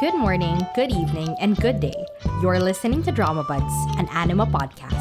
Good morning, good evening, and good day. You're listening to Drama Buds, an anima podcast.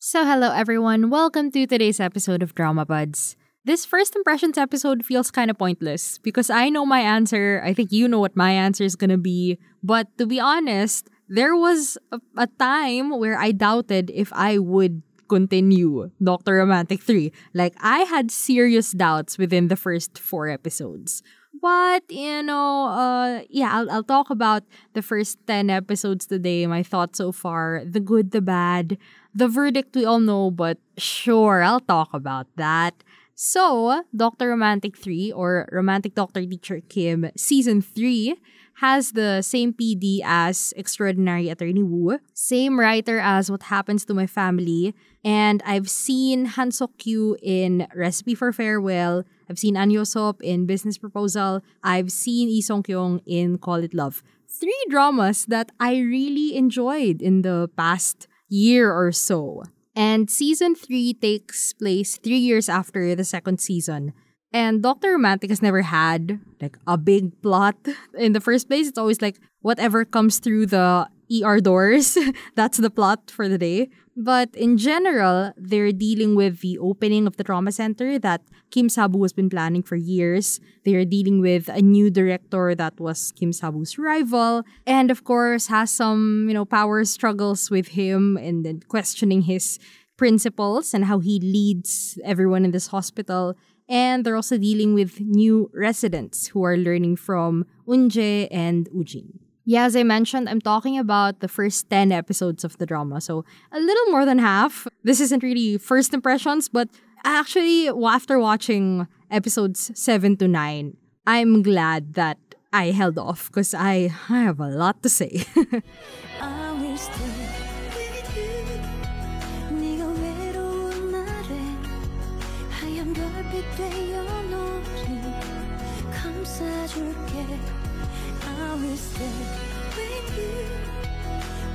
So, hello everyone. Welcome to today's episode of Drama Buds. This first impressions episode feels kind of pointless because I know my answer. I think you know what my answer is going to be. But to be honest, there was a, a time where I doubted if I would continue Dr. Romantic 3. Like, I had serious doubts within the first four episodes. But, you know, uh, yeah, I'll, I'll talk about the first 10 episodes today, my thoughts so far, the good, the bad, the verdict we all know, but sure, I'll talk about that. So, Dr. Romantic 3 or Romantic Doctor Teacher Kim Season 3 has the same PD as Extraordinary Attorney Woo, same writer as What Happens to My Family, and I've seen Han Sok Kyu in Recipe for Farewell, I've seen An Sop in Business Proposal, I've seen Lee Song Kyung in Call It Love. Three dramas that I really enjoyed in the past year or so. And season 3 takes place 3 years after the second season. And Dr. Romantic has never had like a big plot in the first place. It's always like whatever comes through the ER doors, that's the plot for the day. But in general, they're dealing with the opening of the trauma center that Kim Sabu has been planning for years. They're dealing with a new director that was Kim Sabu's rival, and of course has some, you know, power struggles with him and then questioning his principles and how he leads everyone in this hospital. And they're also dealing with new residents who are learning from Unje and Ujin. Yeah, as I mentioned, I'm talking about the first 10 episodes of the drama. So a little more than half. This isn't really first impressions, but actually, after watching episodes 7 to 9, I'm glad that I held off because I, I have a lot to say.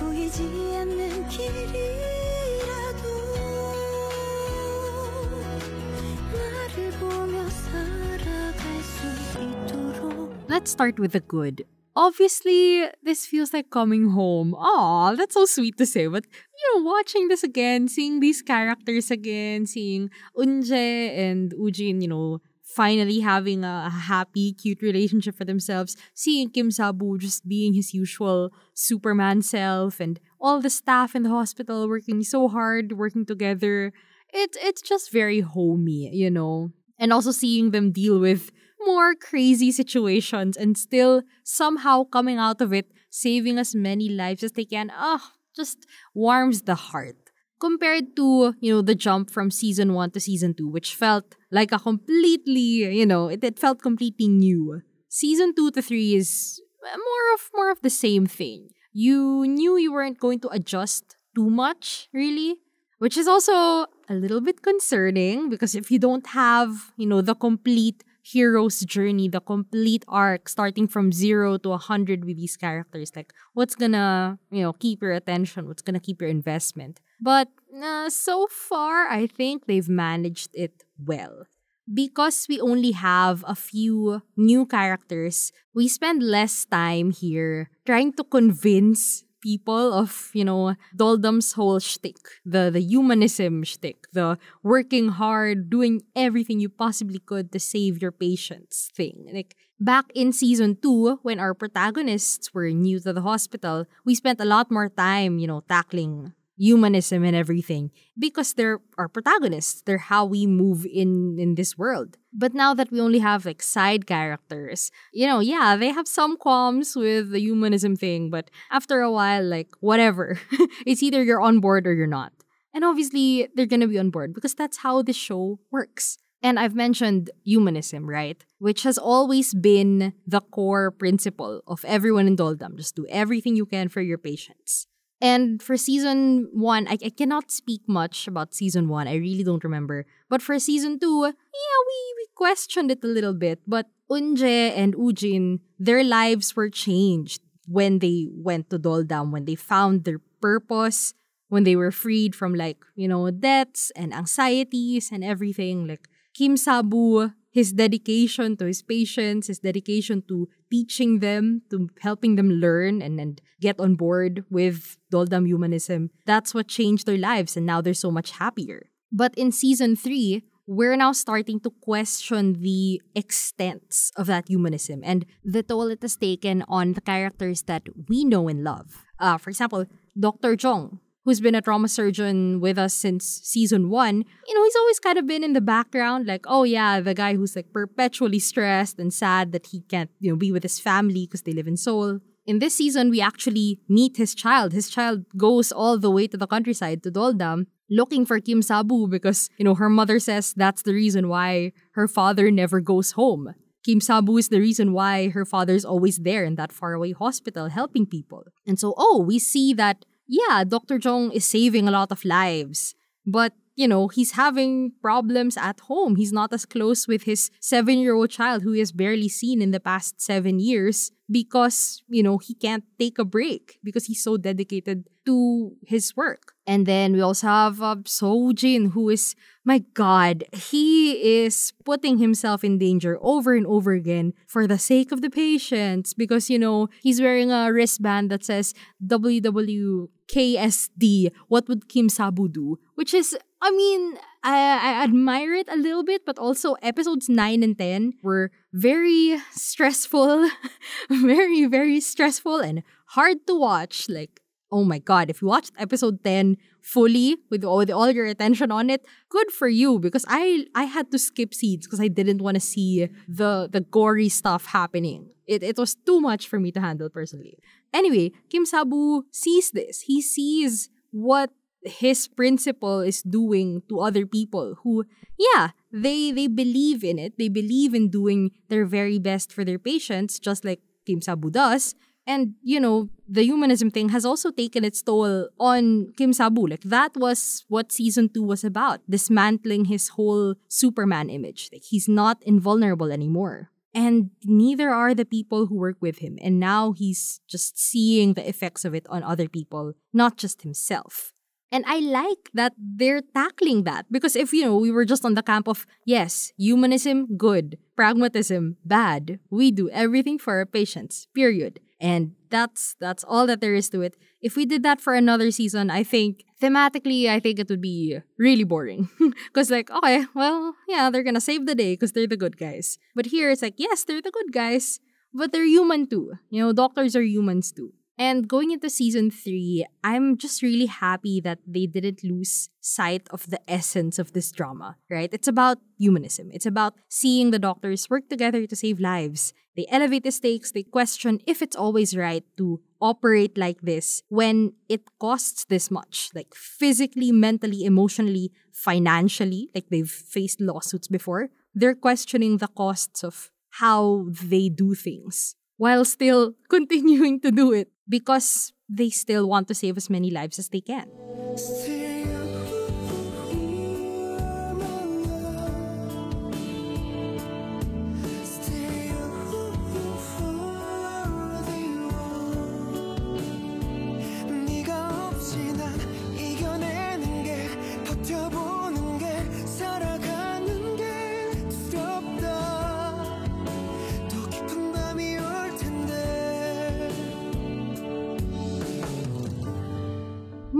보이지 않는 길이라도 나를 보며 살아갈 수 있도록 Let's start with the good. Obviously, this feels like coming home. Aw, that's so sweet to say. But, you know, watching this again, seeing these characters again, seeing Unje and Ujin, you know, finally having a happy, cute relationship for themselves, seeing Kim Sabu just being his usual Superman self, and all the staff in the hospital working so hard, working together. It, it's just very homey, you know? And also seeing them deal with more crazy situations and still somehow coming out of it, saving as many lives as they can. Ah, oh, just warms the heart compared to, you know, the jump from season 1 to season 2, which felt like a completely, you know, it, it felt completely new. Season 2 to 3 is uh, more of more of the same thing. You knew you weren't going to adjust too much, really, which is also a little bit concerning because if you don't have, you know, the complete hero's journey, the complete arc starting from zero to a hundred with these characters. Like, what's gonna, you know, keep your attention? What's gonna keep your investment? But uh, so far, I think they've managed it well. Because we only have a few new characters, we spend less time here trying to convince people of, you know, Doldam's whole shtick, the, the humanism shtick, the working hard, doing everything you possibly could to save your patients thing. Like, back in season two, when our protagonists were new to the hospital, we spent a lot more time, you know, tackling humanism and everything because they're our protagonists. They're how we move in in this world. But now that we only have like side characters, you know, yeah, they have some qualms with the humanism thing, but after a while, like whatever, it's either you're on board or you're not. And obviously, they're gonna be on board because that's how the show works. And I've mentioned humanism, right? Which has always been the core principle of everyone in Doldam. Just do everything you can for your patients. And for season one, I, I cannot speak much about season one. I really don't remember. But for season two, yeah, we, we questioned it a little bit. But Unje and Ujin, their lives were changed when they went to Doldam, when they found their purpose. when they were freed from like, you know, debts and anxieties and everything. Like Kim Sabu, his dedication to his patients, his dedication to teaching them, to helping them learn and, and get on board with Doldam humanism, that's what changed their lives and now they're so much happier. But in season three, we're now starting to question the extents of that humanism and the toll it has taken on the characters that we know and love. Uh, for example, Dr. Jong, who's been a trauma surgeon with us since season one, you know, he's always kind of been in the background, like, oh yeah, the guy who's like perpetually stressed and sad that he can't, you know, be with his family because they live in Seoul. In this season, we actually meet his child. His child goes all the way to the countryside, to Doldam, looking for Kim Sabu because, you know, her mother says that's the reason why her father never goes home. Kim Sabu is the reason why her father's always there in that faraway hospital helping people. And so, oh, we see that, yeah, Dr. Jong is saving a lot of lives. But, you know, he's having problems at home. He's not as close with his seven year old child who he has barely seen in the past seven years because, you know, he can't take a break because he's so dedicated to his work. And then we also have uh, Sojin, who is, my God, he is putting himself in danger over and over again for the sake of the patients because, you know, he's wearing a wristband that says WWKSD, what would Kim Sabu do? Which is, I mean, I, I admire it a little bit, but also episodes 9 and 10 were very stressful, very, very stressful and hard to watch. Like, oh my god, if you watched episode 10 fully with all, with all your attention on it, good for you because I I had to skip scenes because I didn't want to see the the gory stuff happening. It it was too much for me to handle personally. Anyway, Kim Sabu sees this. He sees what his principle is doing to other people who yeah they they believe in it they believe in doing their very best for their patients just like kim sabu does and, you know, the humanism thing has also taken its toll on Kim Sabu. Like, that was what season two was about dismantling his whole Superman image. Like, he's not invulnerable anymore. And neither are the people who work with him. And now he's just seeing the effects of it on other people, not just himself. And I like that they're tackling that because if, you know, we were just on the camp of, yes, humanism, good, pragmatism, bad, we do everything for our patients, period. And that's that's all that there is to it. If we did that for another season, I think thematically, I think it would be really boring. Because like, okay, well, yeah, they're gonna save the day because they're the good guys. But here it's like, yes, they're the good guys, but they're human too. You know, doctors are humans too. And going into season three, I'm just really happy that they didn't lose sight of the essence of this drama, right? It's about humanism. It's about seeing the doctors work together to save lives. They elevate the stakes, they question if it's always right to operate like this when it costs this much, like physically, mentally, emotionally, financially, like they've faced lawsuits before. They're questioning the costs of how they do things while still continuing to do it because they still want to save as many lives as they can.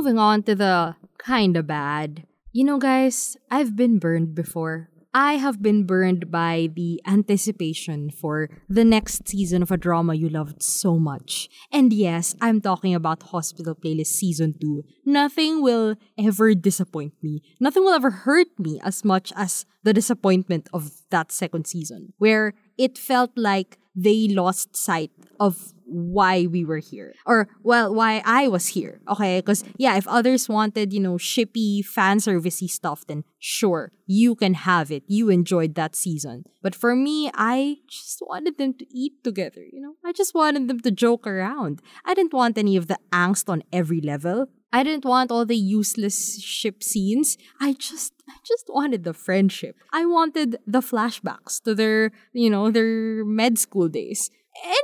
Moving on to the kinda bad. You know, guys, I've been burned before. I have been burned by the anticipation for the next season of a drama you loved so much. And yes, I'm talking about Hospital Playlist Season 2. Nothing will ever disappoint me. Nothing will ever hurt me as much as the disappointment of that second season, where it felt like they lost sight of why we were here. Or well why I was here okay? Because yeah if others wanted you know shippy fan servicey stuff then sure you can have it. You enjoyed that season. But for me I just wanted them to eat together you know? I just wanted them to joke around. I didn't want any of the angst on every level I didn't want all the useless ship scenes. I just I just wanted the friendship. I wanted the flashbacks to their, you know, their med school days.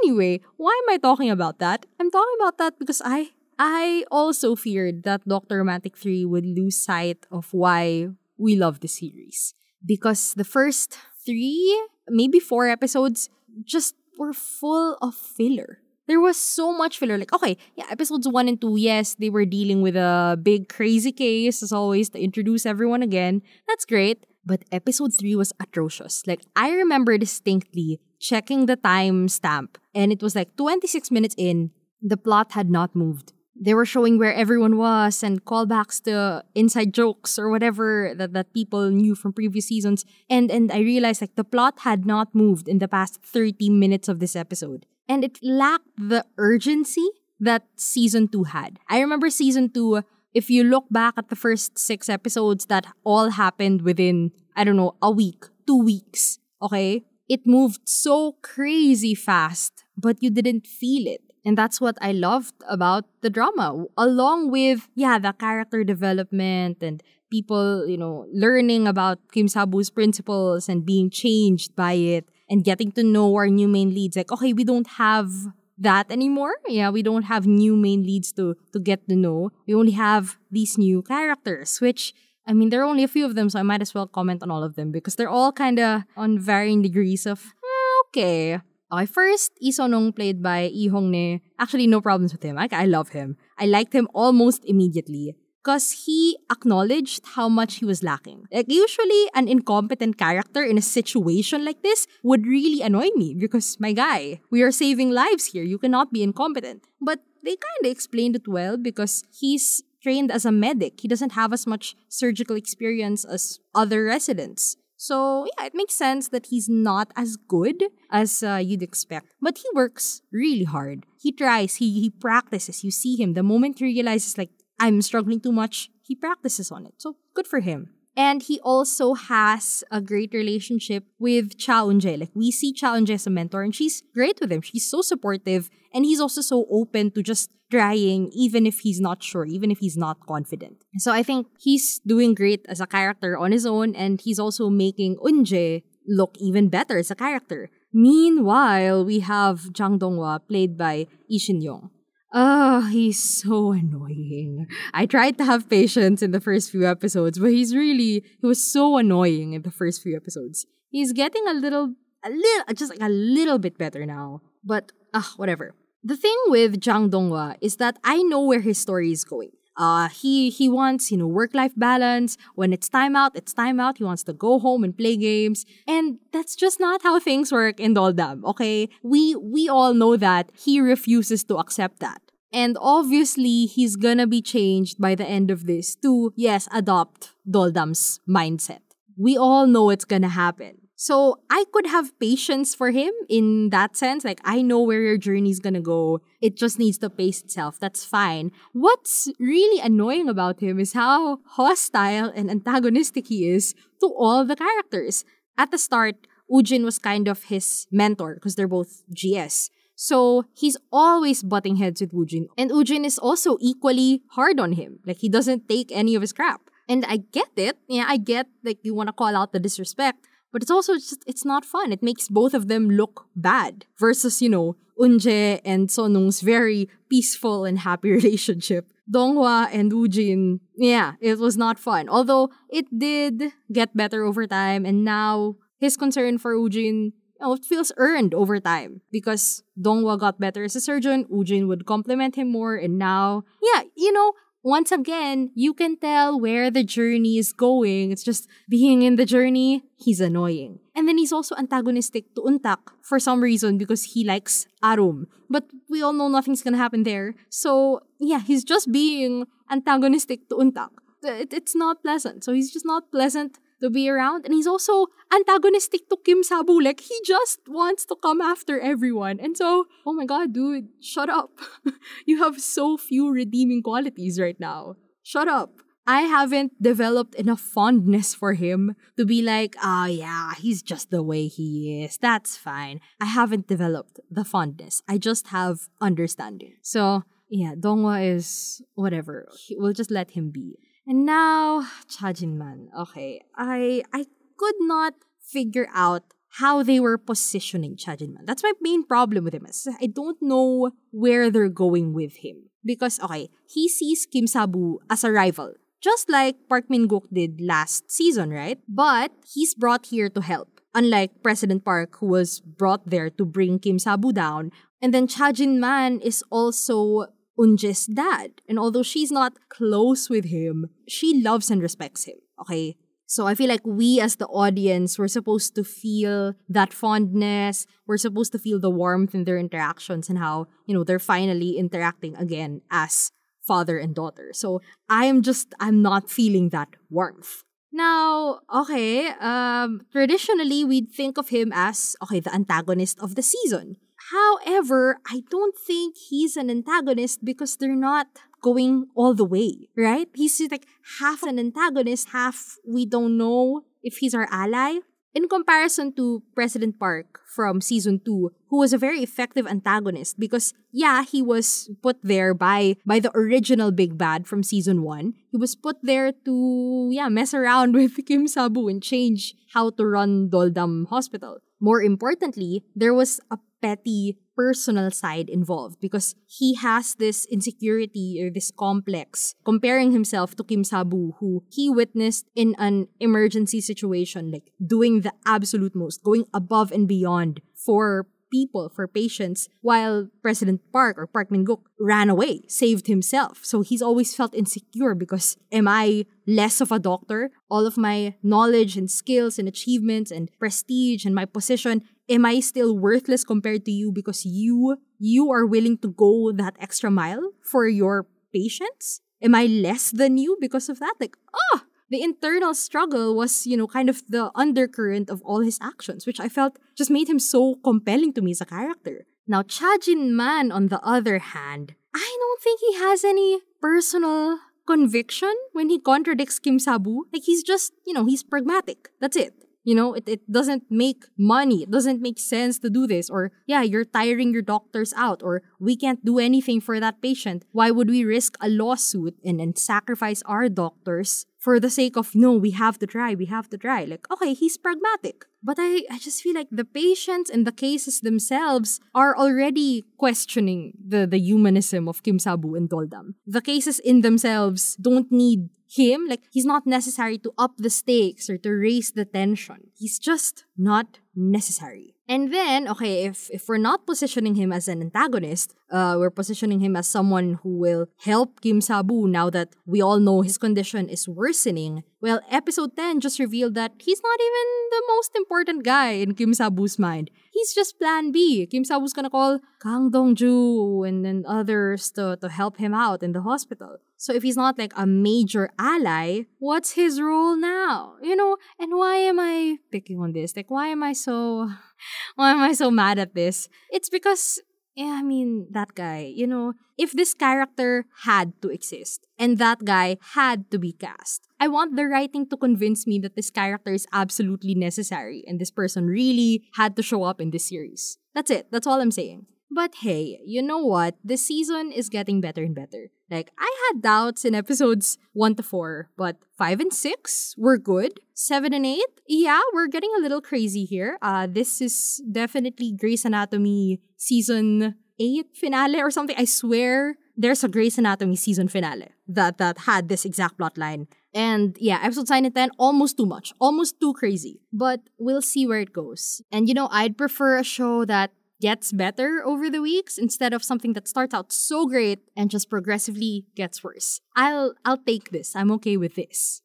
Anyway, why am I talking about that? I'm talking about that because I I also feared that Doctor Romantic 3 would lose sight of why we love the series. Because the first three, maybe four episodes just were full of filler. There was so much filler. Like, okay, yeah, episodes one and two, yes, they were dealing with a big crazy case, as always, to introduce everyone again. That's great. But episode three was atrocious. Like, I remember distinctly checking the time stamp, and it was like 26 minutes in, the plot had not moved they were showing where everyone was and callbacks to inside jokes or whatever that, that people knew from previous seasons. And and I realized like the plot had not moved in the past 30 minutes of this episode. And it lacked the urgency that season two had. I remember season two, if you look back at the first six episodes, that all happened within, I don't know, a week, two weeks. Okay? It moved so crazy fast, but you didn't feel it. And that's what I loved about the drama, along with, yeah, the character development and people, you know, learning about Kim Sabu's principles and being changed by it and getting to know our new main leads. Like, okay, we don't have that anymore. Yeah, we don't have new main leads to to get to know. We only have these new characters, which I mean, there are only a few of them, so I might as well comment on all of them because they're all kind of on varying degrees of eh, okay. Okay, first, Isonong played by Lee Hong-nae. Actually, no problems with him. Like, I love him. I liked him almost immediately because he acknowledged how much he was lacking. Like, usually, an incompetent character in a situation like this would really annoy me because, my guy, we are saving lives here. You cannot be incompetent. But they kind of explained it well because he's trained as a medic. He doesn't have as much surgical experience as other residents. So, yeah, it makes sense that he's not as good as uh, you'd expect. But he works really hard. He tries, he, he practices. You see him. The moment he realizes, like, I'm struggling too much, he practices on it. So, good for him. And he also has a great relationship with Cha Eun-jae. Like we see Cha Eun-jae as a mentor and she's great with him. She's so supportive and he's also so open to just trying even if he's not sure, even if he's not confident. So I think he's doing great as a character on his own and he's also making Eun-jae look even better as a character. Meanwhile, we have Jang Dong-hwa played by Lee Shin-young. Oh, he's so annoying. I tried to have patience in the first few episodes, but he's really he was so annoying in the first few episodes. He's getting a little a little just like a little bit better now. But ah, uh, whatever. The thing with Jang Donghwa is that I know where his story is going. Uh, he he wants you know work life balance. When it's time out, it's time out. He wants to go home and play games, and that's just not how things work in Doldam. Okay, we we all know that he refuses to accept that, and obviously he's gonna be changed by the end of this to yes adopt Doldam's mindset. We all know it's gonna happen. So I could have patience for him in that sense. Like, I know where your journey is gonna go. It just needs to pace itself. That's fine. What's really annoying about him is how hostile and antagonistic he is to all the characters. At the start, Woojin was kind of his mentor because they're both GS. So he's always butting heads with Woojin. And Woojin is also equally hard on him. Like, he doesn't take any of his crap. And I get it. Yeah, I get like you want to call out the disrespect but it's also just it's not fun. It makes both of them look bad versus, you know, Eun-jae and Sonung's very peaceful and happy relationship. Donghwa and Ujin, yeah, it was not fun. Although it did get better over time and now his concern for Ujin you know, it feels earned over time because Donghwa got better as a surgeon, Ujin would compliment him more, and now, yeah, you know, once again, you can tell where the journey is going. It's just being in the journey, he's annoying. And then he's also antagonistic to Untak for some reason because he likes Arum. But we all know nothing's gonna happen there. So, yeah, he's just being antagonistic to Untak. It's not pleasant. So he's just not pleasant to be around. And he's also antagonistic to Kim Sabu. Like, he just wants to come after everyone. And so, oh my god, dude, shut up. you have so few redeeming qualities right now. Shut up. I haven't developed enough fondness for him to be like, ah, oh, yeah, he's just the way he is. That's fine. I haven't developed the fondness. I just have understanding. So, yeah, Dongwa is whatever. We'll just let him be. And now, Cha Jin-man. Okay, I I could not figure out how they were positioning Cha Jin-man. That's my main problem with him. Is I don't know where they're going with him. because, okay, he sees Kim Sabu as a rival. Just like Park Min-guk did last season, right? But he's brought here to help. Unlike President Park, who was brought there to bring Kim Sabu down. And then Cha Jin-man is also Eun-jae's dad. And although she's not close with him, she loves and respects him. Okay? So I feel like we as the audience were supposed to feel that fondness. We're supposed to feel the warmth in their interactions and how, you know, they're finally interacting again as father and daughter. So I am just I'm not feeling that warmth. Now, okay, um traditionally we'd think of him as okay, the antagonist of the season. However, I don't think he's an antagonist because they're not going all the way, right? He's like half an antagonist, half we don't know if he's our ally. In comparison to President Park from season 2, who was a very effective antagonist because yeah, he was put there by by the original big bad from season 1. He was put there to yeah, mess around with Kim Sabu and change how to run Doldam Hospital. More importantly, there was a petty personal side involved because he has this insecurity or this complex comparing himself to Kim Sabu who he witnessed in an emergency situation like doing the absolute most going above and beyond for people, for patients, while President Park or Park Min-guk ran away, saved himself. So he's always felt insecure because am I less of a doctor? All of my knowledge and skills and achievements and prestige and my position, am I still worthless compared to you because you you are willing to go that extra mile for your patients? Am I less than you because of that? Like, oh, the internal struggle was, you know, kind of the undercurrent of all his actions, which I felt just made him so compelling to me as a character. Now, Cha Jin-man, on the other hand, I don't think he has any personal conviction when he contradicts Kim Sabu. Like, he's just, you know, he's pragmatic. That's it. You know, it, it doesn't make money. It doesn't make sense to do this. Or, yeah, you're tiring your doctors out. Or, we can't do anything for that patient. Why would we risk a lawsuit and, then sacrifice our doctors for the sake of, no, we have to try, we have to try? Like, okay, he's pragmatic. But I, I just feel like the patients and the cases themselves are already questioning the, the humanism of Kim Sabu and Doldam. The cases in themselves don't need him. Like, he's not necessary to up the stakes or to raise the tension. He's just not necessary. And then, okay, if, if we're not positioning him as an antagonist, uh, we're positioning him as someone who will help Kim Sabu now that we all know his condition is worsening. Well, episode 10 just revealed that he's not even the most important guy in Kim Sabu's mind. He's just plan B. Kim Sabu's gonna call Kang Dong-ju and then others to, to help him out in the hospital. So if he's not like a major ally, what's his role now? You know, and why am I picking on this? Like, why am I so, why am I so mad at this? It's because yeah, I mean, that guy, you know, if this character had to exist and that guy had to be cast, I want the writing to convince me that this character is absolutely necessary and this person really had to show up in this series. That's it. That's all I'm saying. But hey, you know what? This season is getting better and better. Like, I had doubts in episodes 1 to 4, but 5 and 6 were good. 7 and 8, yeah, we're getting a little crazy here. Uh, this is definitely Grey's Anatomy season 8 finale or something. I swear there's a Grey's Anatomy season finale that, that had this exact plotline. And yeah, episode 9 and 10, almost too much. Almost too crazy. But we'll see where it goes. And you know, I'd prefer a show that gets better over the weeks instead of something that starts out so great and just progressively gets worse. I'll I'll take this. I'm okay with this.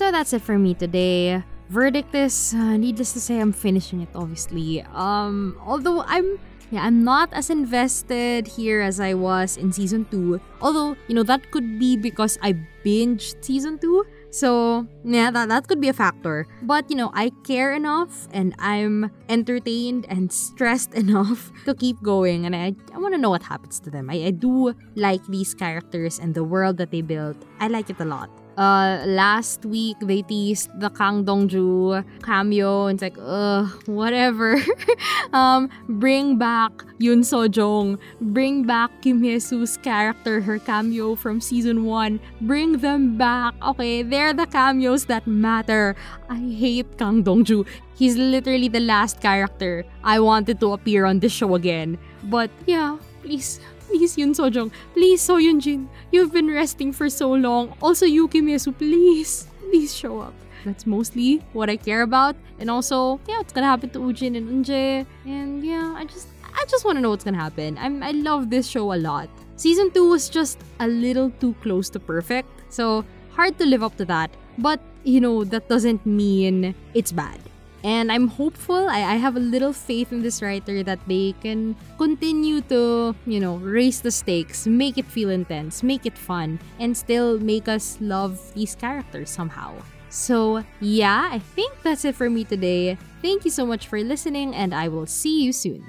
So that's it for me today. Verdict is, uh, needless to say, I'm finishing it obviously. Um, although I'm yeah, I'm not as invested here as I was in season 2. Although, you know, that could be because I binged season 2. So, yeah, that, that could be a factor. But, you know, I care enough and I'm entertained and stressed enough to keep going. And I, I want to know what happens to them. I, I do like these characters and the world that they built. I like it a lot. Uh, last week they teased the Kang Dongju cameo. And it's like, ugh, whatever. um, bring back Yoon Sojong. Bring back Kim Hye-soo's character, her cameo from season one. Bring them back. Okay, they're the cameos that matter. I hate Kang Dongju. He's literally the last character I wanted to appear on this show again. But yeah, please Please, Yoon Sojong. Please, Seo Hyun-jin. You've been resting for so long. Also, Yuki Miesu, please. Please show up. That's mostly what I care about. And also, yeah, what's gonna happen to Ujin and Unje. And yeah, I just I just wanna know what's gonna happen. I'm I love this show a lot. Season 2 was just a little too close to perfect. So hard to live up to that. But you know, that doesn't mean it's bad. And I'm hopeful, I, I have a little faith in this writer that they can continue to, you know, raise the stakes, make it feel intense, make it fun, and still make us love these characters somehow. So, yeah, I think that's it for me today. Thank you so much for listening, and I will see you soon.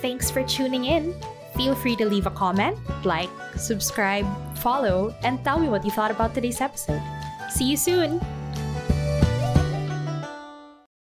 Thanks for tuning in. Feel free to leave a comment, like, subscribe, follow, and tell me what you thought about today's episode. See you soon!